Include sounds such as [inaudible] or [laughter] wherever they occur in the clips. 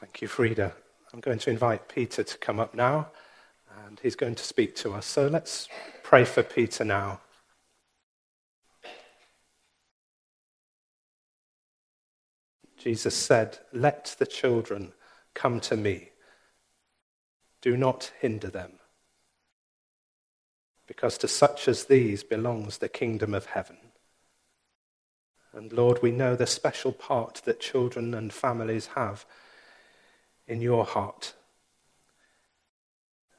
Thank you, Frida. I'm going to invite Peter to come up now, and he's going to speak to us. So let's pray for Peter now. Jesus said, Let the children come to me. Do not hinder them, because to such as these belongs the kingdom of heaven. And Lord, we know the special part that children and families have in your heart.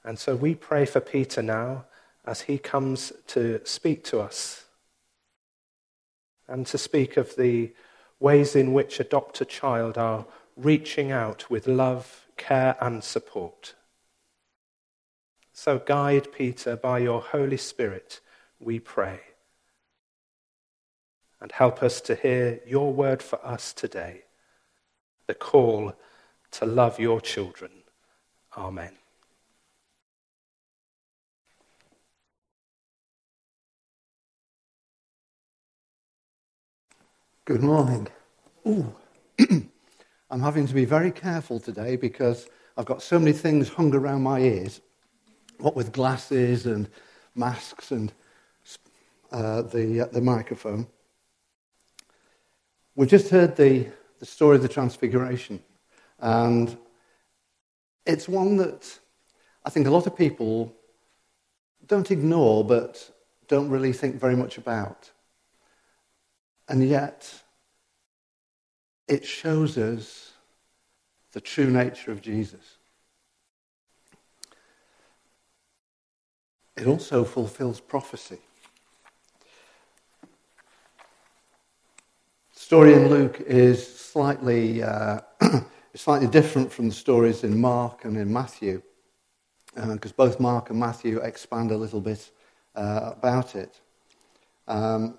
And so we pray for Peter now as he comes to speak to us and to speak of the ways in which Adopt-a-Child are reaching out with love, care, and support. So guide Peter by your Holy Spirit, we pray and help us to hear your word for us today the call to love your children. Amen. Good morning. Ooh. [clears throat] I'm having to be very careful today because I've got so many things hung around my ears, what with glasses and masks and uh, the, uh, the microphone. We've just heard the, the story of the Transfiguration, and it's one that I think a lot of people don't ignore but don't really think very much about. And yet, it shows us the true nature of Jesus. It also fulfills prophecy. The story in Luke is slightly, uh, slightly different from the stories in Mark and in Matthew, because uh, both Mark and Matthew expand a little bit uh, about it. Um,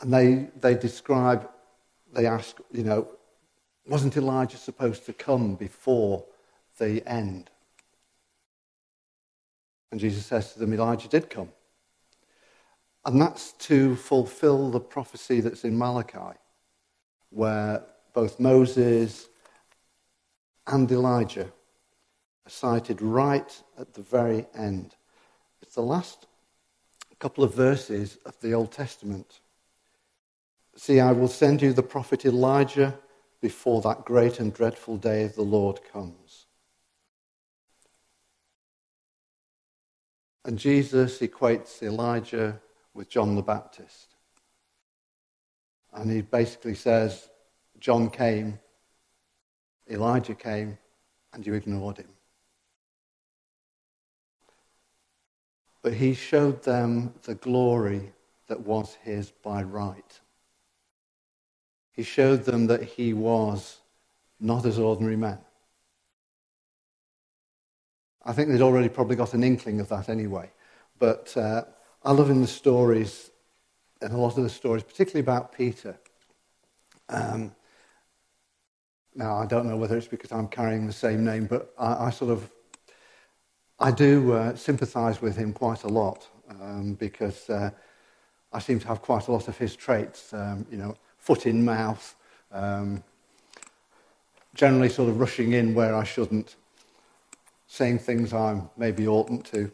and they, they describe, they ask, you know, wasn't Elijah supposed to come before the end? And Jesus says to them, Elijah did come. And that's to fulfill the prophecy that's in Malachi, where both Moses and Elijah are cited right at the very end. It's the last couple of verses of the Old Testament. See, I will send you the prophet Elijah before that great and dreadful day of the Lord comes. And Jesus equates Elijah with John the Baptist. And he basically says, John came, Elijah came, and you ignored him. But he showed them the glory that was his by right. He showed them that he was not as ordinary men. I think they'd already probably got an inkling of that anyway. But uh, I love in the stories, and a lot of the stories, particularly about Peter. Um, now, I don't know whether it's because I'm carrying the same name, but I, I sort of, I do uh, sympathize with him quite a lot um, because uh, I seem to have quite a lot of his traits, um, you know, foot in mouth, um, generally sort of rushing in where I shouldn't, saying things I maybe oughtn't to.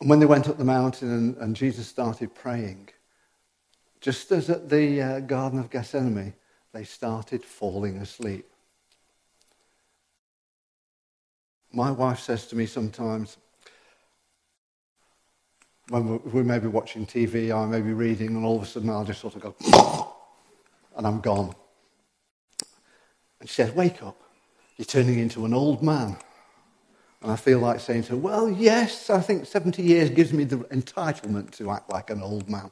And when they went up the mountain and, and Jesus started praying, just as at the uh, Garden of Gethsemane, they started falling asleep. My wife says to me sometimes, when we may be watching TV, I may be reading, and all of a sudden I'll just sort of go, [coughs] and I'm gone. And she says, Wake up. You're turning into an old man. And I feel like saying to her, Well, yes, I think 70 years gives me the entitlement to act like an old man.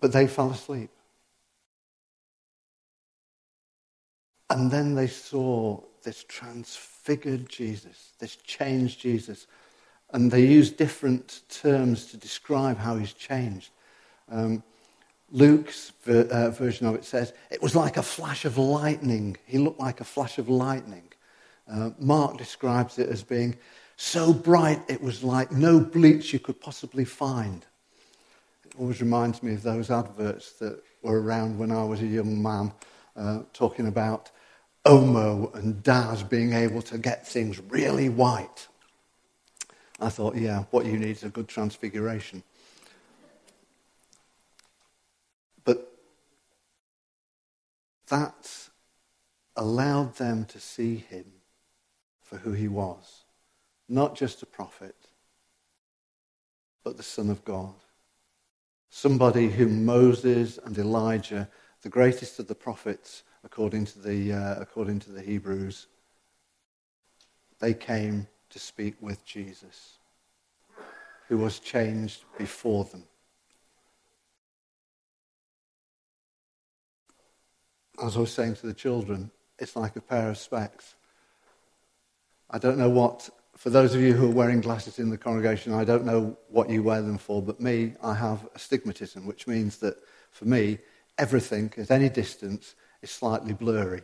But they fell asleep. And then they saw this transfigured Jesus, this changed Jesus. And they used different terms to describe how he's changed. Um, Luke's ver- uh, version of it says, it was like a flash of lightning. He looked like a flash of lightning. Uh, Mark describes it as being so bright it was like no bleach you could possibly find. It always reminds me of those adverts that were around when I was a young man, uh, talking about Omo and Daz being able to get things really white. I thought, yeah, what you need is a good transfiguration. But that allowed them to see him for who he was. Not just a prophet, but the Son of God. Somebody whom Moses and Elijah, the greatest of the prophets, according to the, uh, according to the Hebrews, they came to speak with Jesus, who was changed before them. As I was saying to the children, it's like a pair of specs. I don't know what, for those of you who are wearing glasses in the congregation, I don't know what you wear them for, but me, I have astigmatism, which means that for me, everything at any distance is slightly blurry.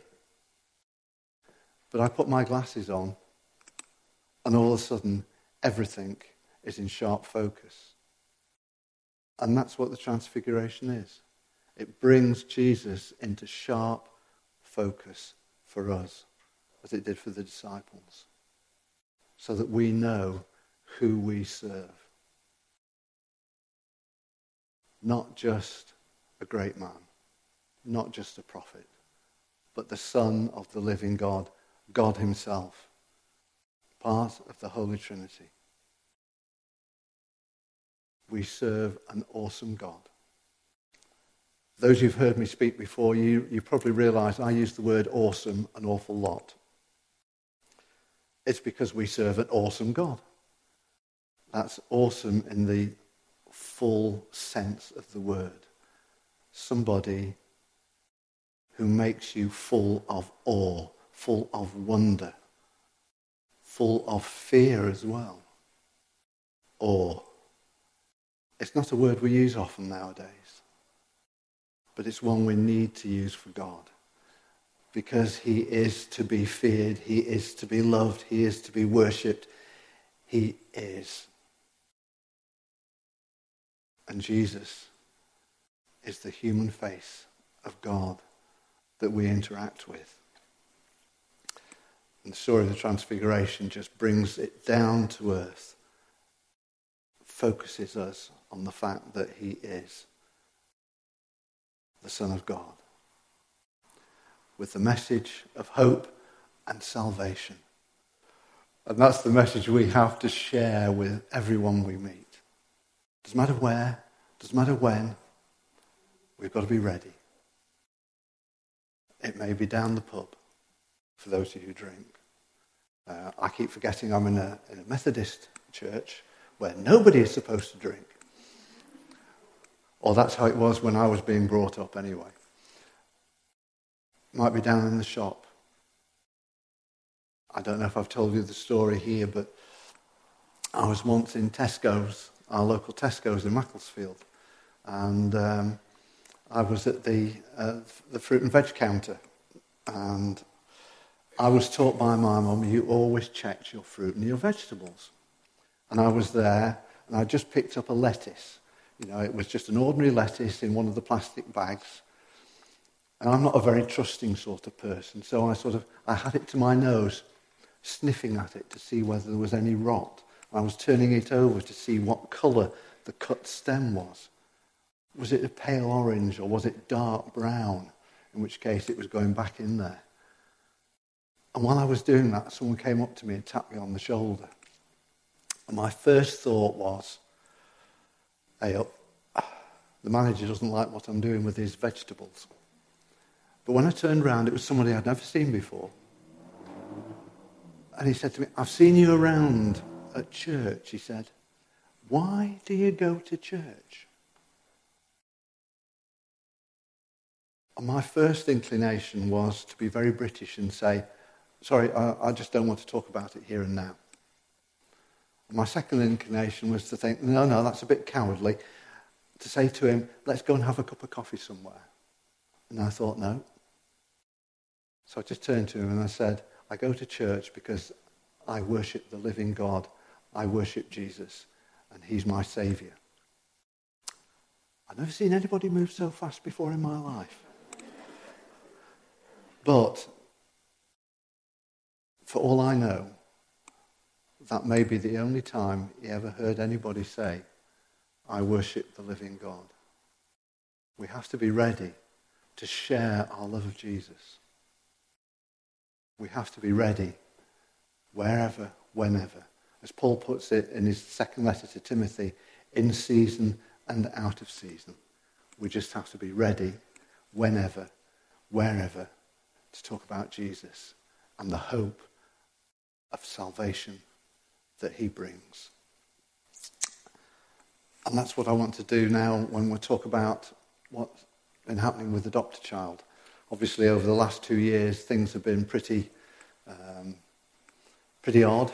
But I put my glasses on, and all of a sudden, everything is in sharp focus. And that's what the transfiguration is. It brings Jesus into sharp focus for us, as it did for the disciples, so that we know who we serve. Not just a great man, not just a prophet, but the Son of the living God, God Himself, part of the Holy Trinity. We serve an awesome God. Those who've heard me speak before, you, you probably realize I use the word awesome an awful lot. It's because we serve an awesome God. That's awesome in the full sense of the word. Somebody who makes you full of awe, full of wonder, full of fear as well. Awe. It's not a word we use often nowadays, but it's one we need to use for God. Because he is to be feared, he is to be loved, he is to be worshipped. He is. And Jesus is the human face of God that we interact with. And the story of the Transfiguration just brings it down to earth, focuses us on the fact that he is the Son of God, with the message of hope and salvation. And that's the message we have to share with everyone we meet. Doesn't matter where, doesn't matter when, we've got to be ready. It may be down the pub for those of you who drink. Uh, I keep forgetting I'm in a, in a Methodist church where nobody is supposed to drink. Or that's how it was when I was being brought up anyway. Might be down in the shop. I don't know if I've told you the story here, but I was once in Tesco's, our local Tesco's in Macclesfield. And um, I was at the, uh, the fruit and veg counter, and I was taught by my mum, you always check your fruit and your vegetables. And I was there, and I just picked up a lettuce. You know, it was just an ordinary lettuce in one of the plastic bags. And I'm not a very trusting sort of person, so I sort of, I had it to my nose, sniffing at it to see whether there was any rot. I was turning it over to see what colour the cut stem was. Was it a pale orange or was it dark brown? In which case it was going back in there. And while I was doing that, someone came up to me and tapped me on the shoulder. And my first thought was, hey the manager doesn't like what I'm doing with his vegetables. But when I turned around, it was somebody I'd never seen before. And he said to me, I've seen you around at church. He said, Why do you go to church? And my first inclination was to be very British and say, sorry, I, I just don't want to talk about it here and now. My second inclination was to think, no, no, that's a bit cowardly. To say to him, let's go and have a cup of coffee somewhere. And I thought, no. So I just turned to him and I said, I go to church because I worship the living God. I worship Jesus, and he's my Savior. I've never seen anybody move so fast before in my life. But for all I know, that may be the only time he ever heard anybody say, I worship the living God. We have to be ready to share our love of Jesus. We have to be ready wherever, whenever. As Paul puts it in his second letter to Timothy, in season and out of season. We just have to be ready whenever, wherever to talk about Jesus and the hope of salvation that he brings. And that's what I want to do now when we talk about what's been happening with the a Child. Obviously, over the last two years, things have been pretty, um, pretty odd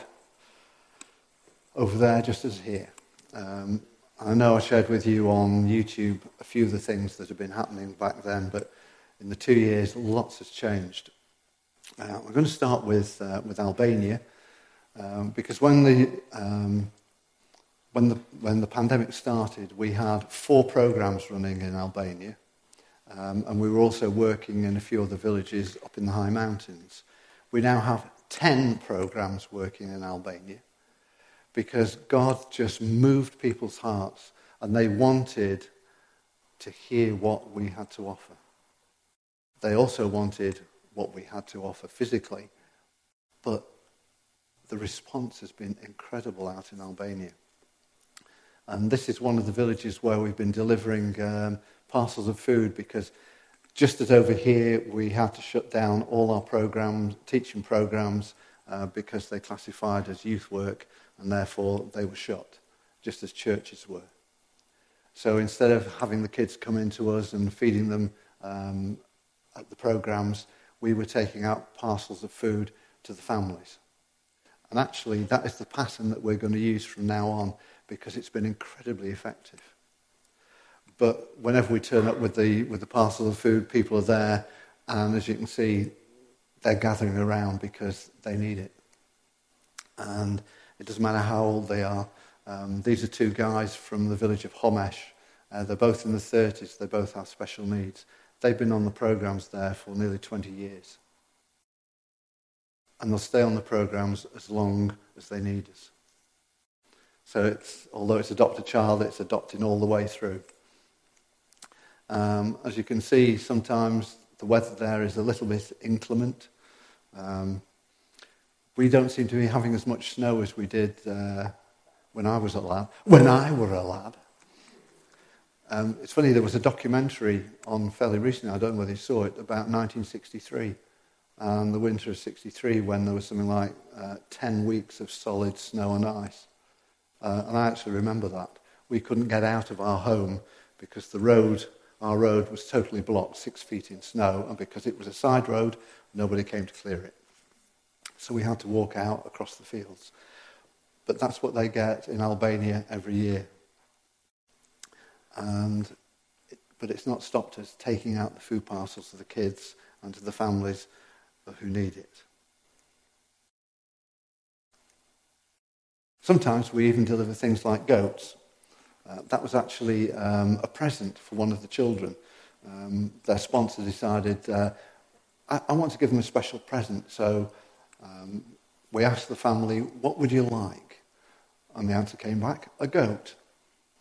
over there, just as here. Um, I know I shared with you on YouTube a few of the things that have been happening back then, but in the two years, lots has changed. Uh, we're going to start with, uh, with Albania, um, because when the, um, when, the, when the pandemic started, we had four programs running in Albania, um, and we were also working in a few other villages up in the high mountains. We now have 10 programs working in Albania because God just moved people's hearts and they wanted to hear what we had to offer. They also wanted what we had to offer physically, but the response has been incredible out in Albania. And this is one of the villages where we've been delivering um, parcels of food because just as over here we had to shut down all our programs, teaching programs, uh, because they classified as youth work and therefore they were shut, just as churches were. So instead of having the kids come into us and feeding them um, at the programs, we were taking out parcels of food to the families. And actually, that is the pattern that we're going to use from now on because it's been incredibly effective. But whenever we turn up with the, with the parcel of food, people are there, and as you can see, they're gathering around because they need it. And it doesn't matter how old they are. Um, these are two guys from the village of Homesh. Uh, they're both in the 30s. They both have special needs. They've been on the programs there for nearly 20 years. And they'll stay on the programs as long as they need us. So it's, although it's adopt a child, it's adopting all the way through. Um, as you can see, sometimes the weather there is a little bit inclement. Um, we don't seem to be having as much snow as we did uh, when I was a lad. When I were a lad. Um, it's funny, there was a documentary on fairly recently, I don't know whether you saw it, about 1963 and the winter of 63 when there was something like uh, 10 weeks of solid snow and ice. Uh, and I actually remember that. We couldn't get out of our home because the road, our road was totally blocked, six feet in snow, and because it was a side road, nobody came to clear it. So we had to walk out across the fields. But that's what they get in Albania every year. And, it, but it's not stopped us taking out the food parcels to the kids and to the families who need it. Sometimes we even deliver things like goats Uh, that was actually um, a present for one of the children. Um, their sponsor decided, uh, I, I, want to give them a special present, so um, we asked the family, what would you like? And the answer came back, a goat.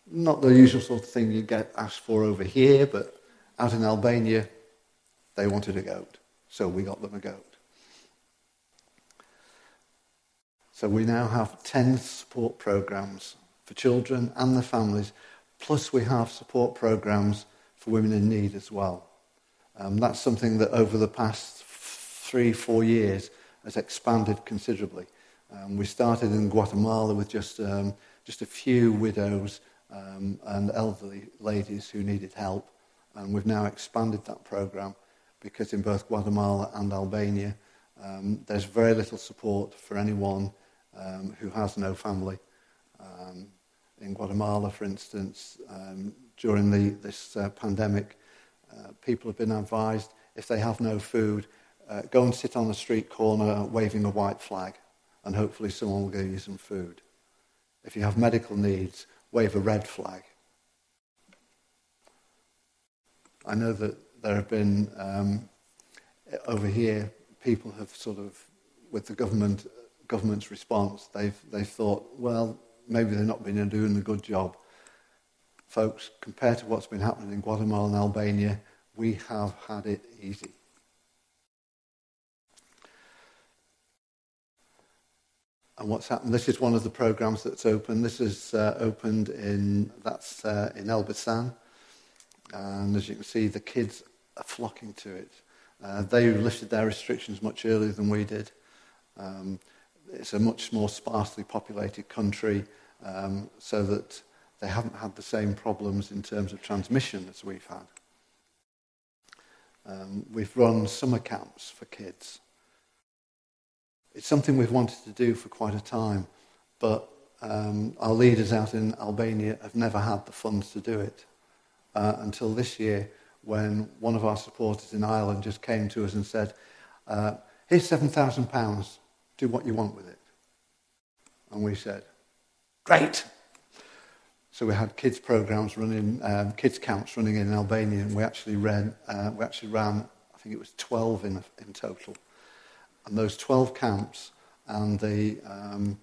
Not the usual sort of thing you get asked for over here, but out in Albania, they wanted a goat. So we got them a goat. So we now have 10 support programs for children and their families, plus we have support programs for women in need as well. Um, that's something that over the past three, four years has expanded considerably. Um, we started in Guatemala with just, um, just a few widows um, and elderly ladies who needed help. And we've now expanded that program because in both Guatemala and Albania, um, there's very little support for anyone um, who has no family. In Guatemala, for instance, um, during the, this uh, pandemic, uh, people have been advised if they have no food, uh, go and sit on a street corner waving a white flag, and hopefully someone will give you some food. If you have medical needs, wave a red flag. I know that there have been, um, over here, people have sort of, with the government, government's response, they've, they've thought, well, maybe they're not been doing a good job. Folks, compared to what's been happening in Guatemala and Albania, we have had it easy. And what's happened? This is one of the programs that's open. This is uh, opened in that's uh, in Elbasan, and as you can see, the kids are flocking to it. Uh, they lifted their restrictions much earlier than we did. Um, it's a much more sparsely populated country, um, so that they haven't had the same problems in terms of transmission as we've had. Um, we've run summer camps for kids. It's something we've wanted to do for quite a time, but um, our leaders out in Albania have never had the funds to do it uh, until this year when one of our supporters in Ireland just came to us and said, uh, here's £7,000, do what you want with it. And we said, great. So we had kids programs running, um, kids camps running in Albania, and we actually ran, uh, we actually ran, I think it was 12 in, in total. And those 12 camps and the, um,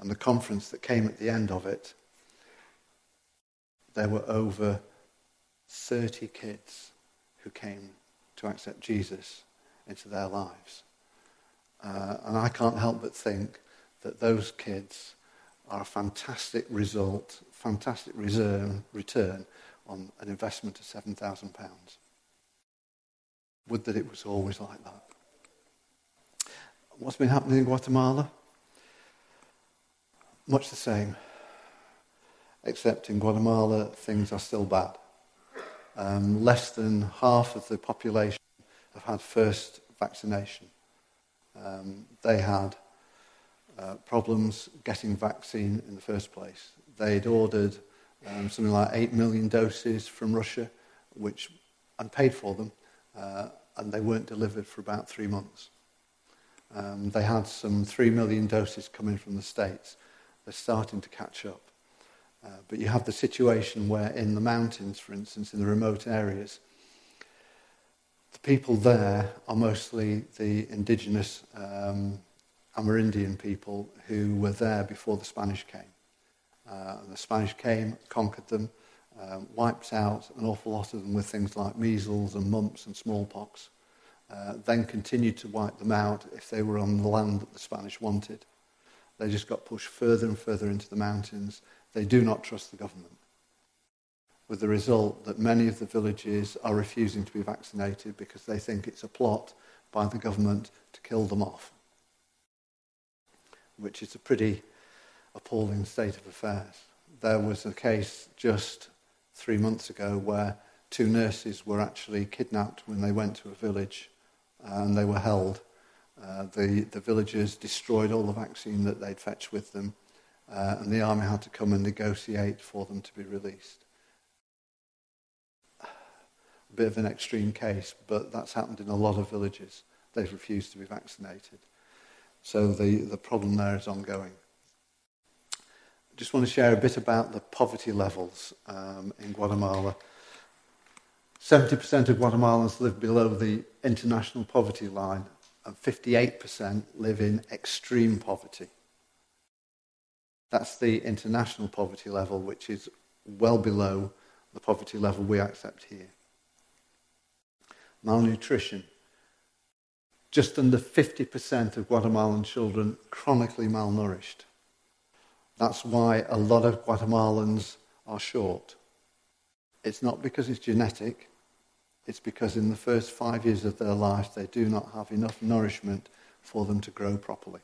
and the conference that came at the end of it, there were over 30 kids who came to accept Jesus into their lives. Uh, and I can't help but think that those kids are a fantastic result, fantastic return, return on an investment of £7,000. Would that it was always like that. What's been happening in Guatemala? Much the same, except in Guatemala things are still bad. Um, less than half of the population have had first vaccination. Um, they had uh, problems getting vaccine in the first place. They'd ordered um, something like 8 million doses from Russia, which and paid for them, uh, and they weren't delivered for about three months. Um, they had some 3 million doses coming from the States. They're starting to catch up. Uh, but you have the situation where in the mountains, for instance, in the remote areas, the people there are mostly the indigenous um, Amerindian people who were there before the Spanish came. Uh, the Spanish came, conquered them, uh, wiped out an awful lot of them with things like measles and mumps and smallpox. Uh, then continued to wipe them out if they were on the land that the Spanish wanted. They just got pushed further and further into the mountains. They do not trust the government. With the result that many of the villages are refusing to be vaccinated because they think it's a plot by the government to kill them off, which is a pretty appalling state of affairs. There was a case just three months ago where two nurses were actually kidnapped when they went to a village and they were held. Uh, the, the villagers destroyed all the vaccine that they'd fetched with them, uh, and the army had to come and negotiate for them to be released. Bit of an extreme case, but that's happened in a lot of villages. They've refused to be vaccinated. So the, the problem there is ongoing. I just want to share a bit about the poverty levels um, in Guatemala. 70% of Guatemalans live below the international poverty line, and 58% live in extreme poverty. That's the international poverty level, which is well below the poverty level we accept here. Malnutrition. Just under 50% of Guatemalan children chronically malnourished. That's why a lot of Guatemalans are short. It's not because it's genetic, it's because in the first five years of their life, they do not have enough nourishment for them to grow properly.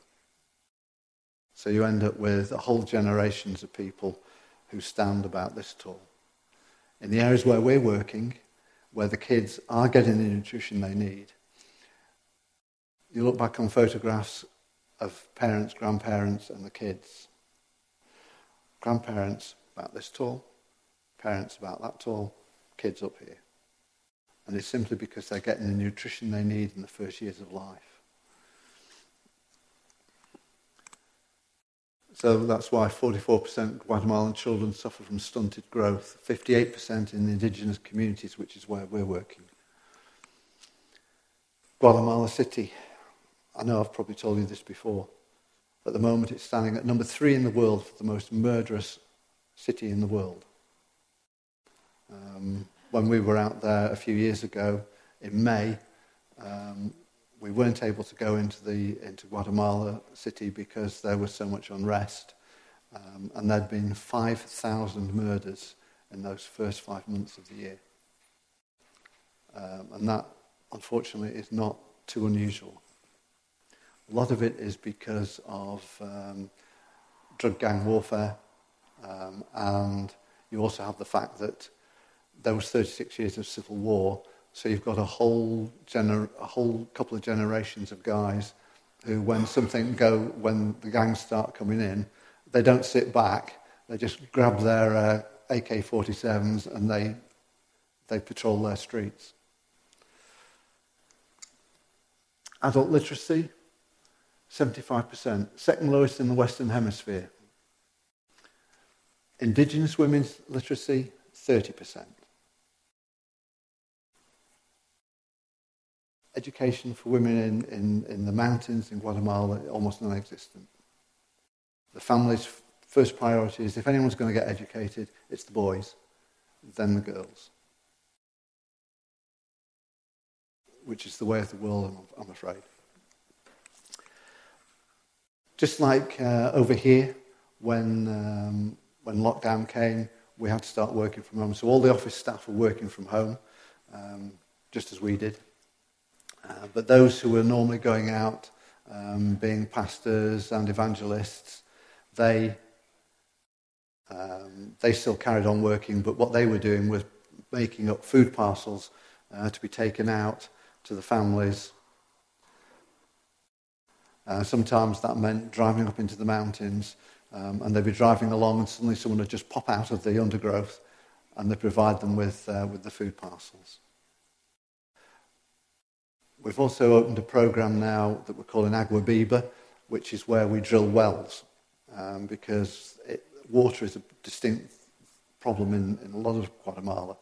So you end up with whole generations of people who stand about this tall. In the areas where we're working, where the kids are getting the nutrition they need, you look back on photographs of parents, grandparents, and the kids. Grandparents about this tall, parents about that tall, kids up here. And it's simply because they're getting the nutrition they need in the first years of life. So that's why 44% Guatemalan children suffer from stunted growth, 58% in the indigenous communities, which is where we're working. Guatemala City. I know I've probably told you this before. At the moment, it's standing at number three in the world for the most murderous city in the world. Um, when we were out there a few years ago in May, um, we weren't able to go into, the, into Guatemala City because there was so much unrest. Um, and there'd been 5,000 murders in those first five months of the year. Um, and that, unfortunately, is not too unusual. A lot of it is because of um, drug gang warfare, um, and you also have the fact that there was 36 years of civil war, so you've got a whole, gener- a whole couple of generations of guys who, when something go, when the gangs start coming in, they don't sit back. They just grab their uh, AK-47s and they they patrol their streets. Adult literacy, 75%, second lowest in the Western Hemisphere. Indigenous women's literacy, 30%. Education for women in, in, in the mountains in Guatemala, almost non existent. The family's first priority is if anyone's going to get educated, it's the boys, then the girls. Which is the way of the world, I'm afraid. Just like uh, over here, when, um, when lockdown came, we had to start working from home. So all the office staff were working from home, um, just as we did. Uh, but those who were normally going out, um, being pastors and evangelists, they, um, they still carried on working, but what they were doing was making up food parcels uh, to be taken out to the families uh, sometimes that meant driving up into the mountains, um, and they'd be driving along, and suddenly someone would just pop out of the undergrowth, and they'd provide them with, uh, with the food parcels. We've also opened a program now that we're calling Agua Viva, which is where we drill wells, um, because it, water is a distinct problem in, in a lot of Guatemala.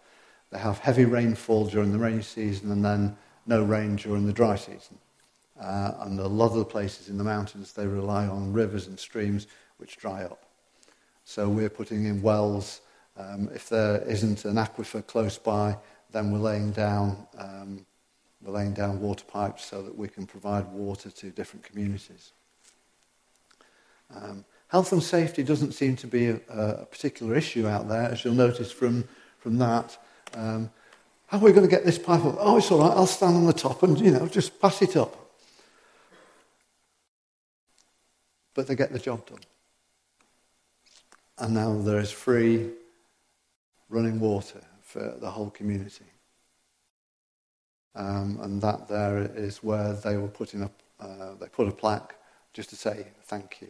They have heavy rainfall during the rainy season and then no rain during the dry season. Uh, and a lot of the places in the mountains, they rely on rivers and streams which dry up. So we're putting in wells. Um, if there isn't an aquifer close by, then we're laying down um, we're laying down water pipes so that we can provide water to different communities. Um, health and safety doesn't seem to be a, a, particular issue out there, as you'll notice from, from that. Um, how are we going to get this pipe up? Oh, it's all right, I'll stand on the top and, you know, just pass it up. but they get the job done. And now there is free running water for the whole community. Um, and that there is where they were putting up, uh, they put a plaque just to say thank you.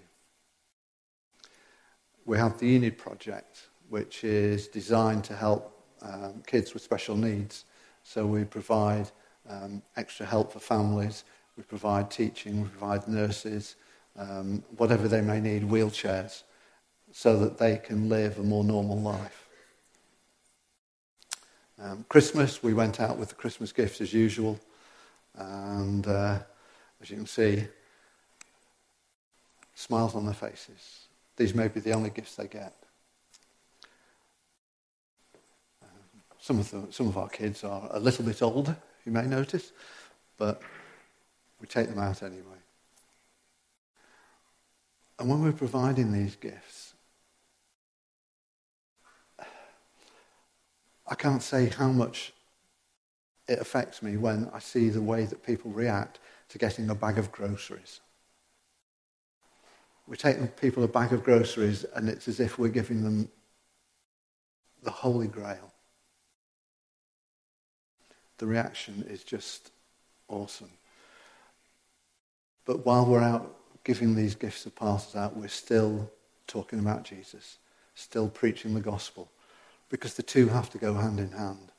We have the Enid project, which is designed to help um, kids with special needs. So we provide um, extra help for families, we provide teaching, we provide nurses, um, whatever they may need, wheelchairs, so that they can live a more normal life. Um, Christmas, we went out with the Christmas gifts as usual, and uh, as you can see, smiles on their faces. These may be the only gifts they get. Um, some of, the, some of our kids are a little bit older, you may notice, but we take them out anyway. And when we're providing these gifts, I can't say how much it affects me when I see the way that people react to getting a bag of groceries. We're taking people a bag of groceries and it's as if we're giving them the Holy Grail. The reaction is just awesome. But while we're out giving these gifts of parcels out, we're still talking about Jesus, still preaching the gospel, because the two have to go hand in hand.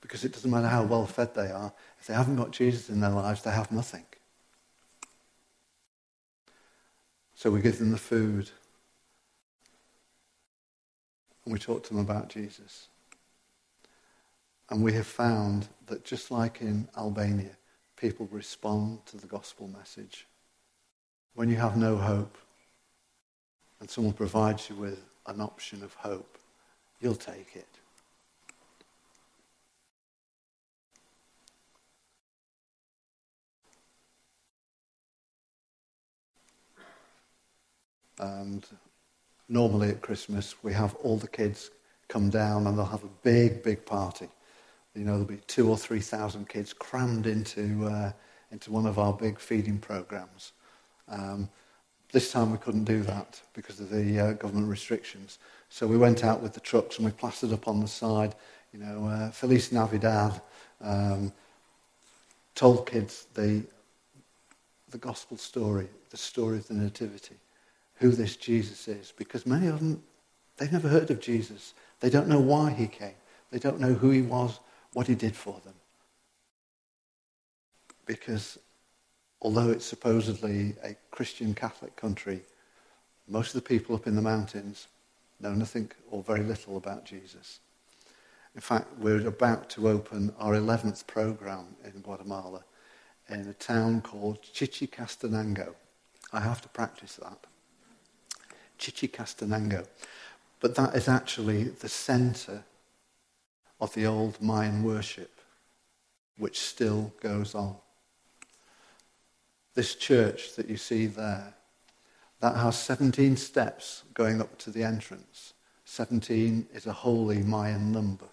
Because it doesn't matter how well fed they are, if they haven't got Jesus in their lives, they have nothing. So we give them the food, and we talk to them about Jesus. And we have found that just like in Albania, people respond to the gospel message. When you have no hope and someone provides you with an option of hope, you'll take it. And normally at Christmas, we have all the kids come down and they'll have a big, big party. You know, there'll be two or three thousand kids crammed into, uh, into one of our big feeding programs. Um, this time we couldn't do that because of the uh, government restrictions. So we went out with the trucks and we plastered up on the side, you know, uh, Feliz Navidad, um, told kids the, the gospel story, the story of the Nativity who this Jesus is because many of them, they've never heard of Jesus. They don't know why he came. They don't know who he was, what he did for them. Because although it's supposedly a Christian Catholic country, most of the people up in the mountains know nothing or very little about Jesus. In fact, we're about to open our 11th program in Guatemala in a town called Chichicastenango. I have to practice that. Chichicastenango. But that is actually the center of the old Mayan worship, which still goes on. This church that you see there, that has 17 steps going up to the entrance. 17 is a holy Mayan number.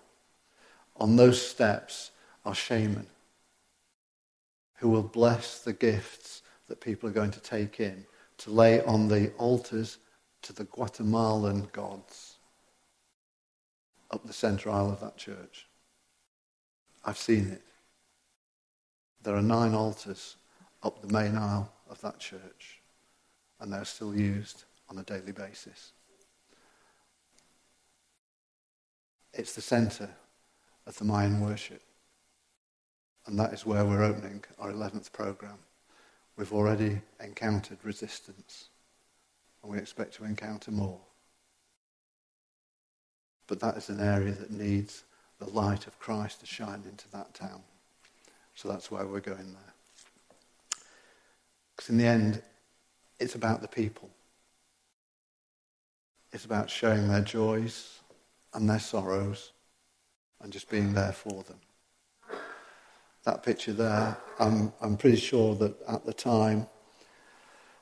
On those steps are shaman who will bless the gifts that people are going to take in to lay on the altars to the Guatemalan gods up the centre aisle of that church. I've seen it. There are nine altars up the main aisle of that church, and they're still used on a daily basis. It's the centre of the Mayan worship, and that is where we're opening our 11th program. We've already encountered resistance and we expect to encounter more. But that is an area that needs the light of Christ to shine into that town. So that's why we're going there. Because in the end, it's about the people. It's about showing their joys and their sorrows and just being there for them. That picture there, I'm, I'm pretty sure that at the time,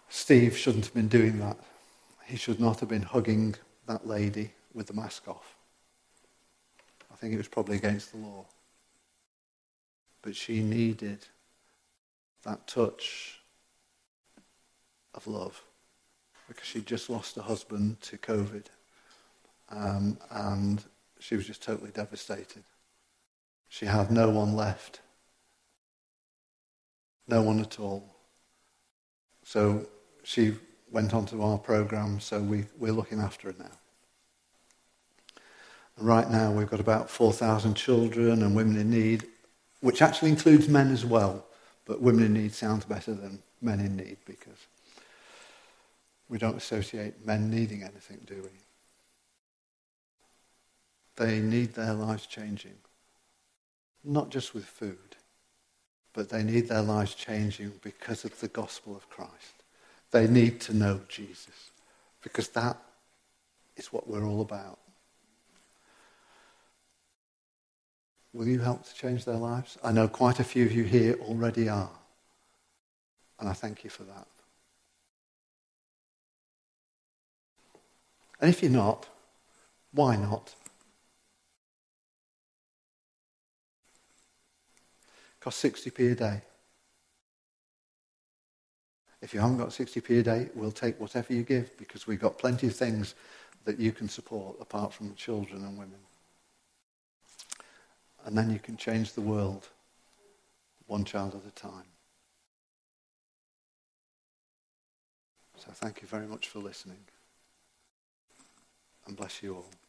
Steve shouldn't have been doing that he should not have been hugging that lady with the mask off. I think it was probably against the law. But she needed that touch of love because she'd just lost her husband to COVID. Um, and she was just totally devastated. She had no one left. No one at all. So she went onto our program, so we, we're looking after her now. Right now, we've got about 4,000 children and women in need, which actually includes men as well. But women in need sounds better than men in need because we don't associate men needing anything, do we? They need their lives changing, not just with food, but they need their lives changing because of the gospel of Christ. They need to know Jesus because that is what we're all about. Will you help to change their lives? I know quite a few of you here already are. And I thank you for that. And if you're not, why not? Cost 60p a day. If you haven't got 60p a day, we'll take whatever you give because we've got plenty of things that you can support apart from the children and women. And then you can change the world one child at a time. So thank you very much for listening. And bless you all.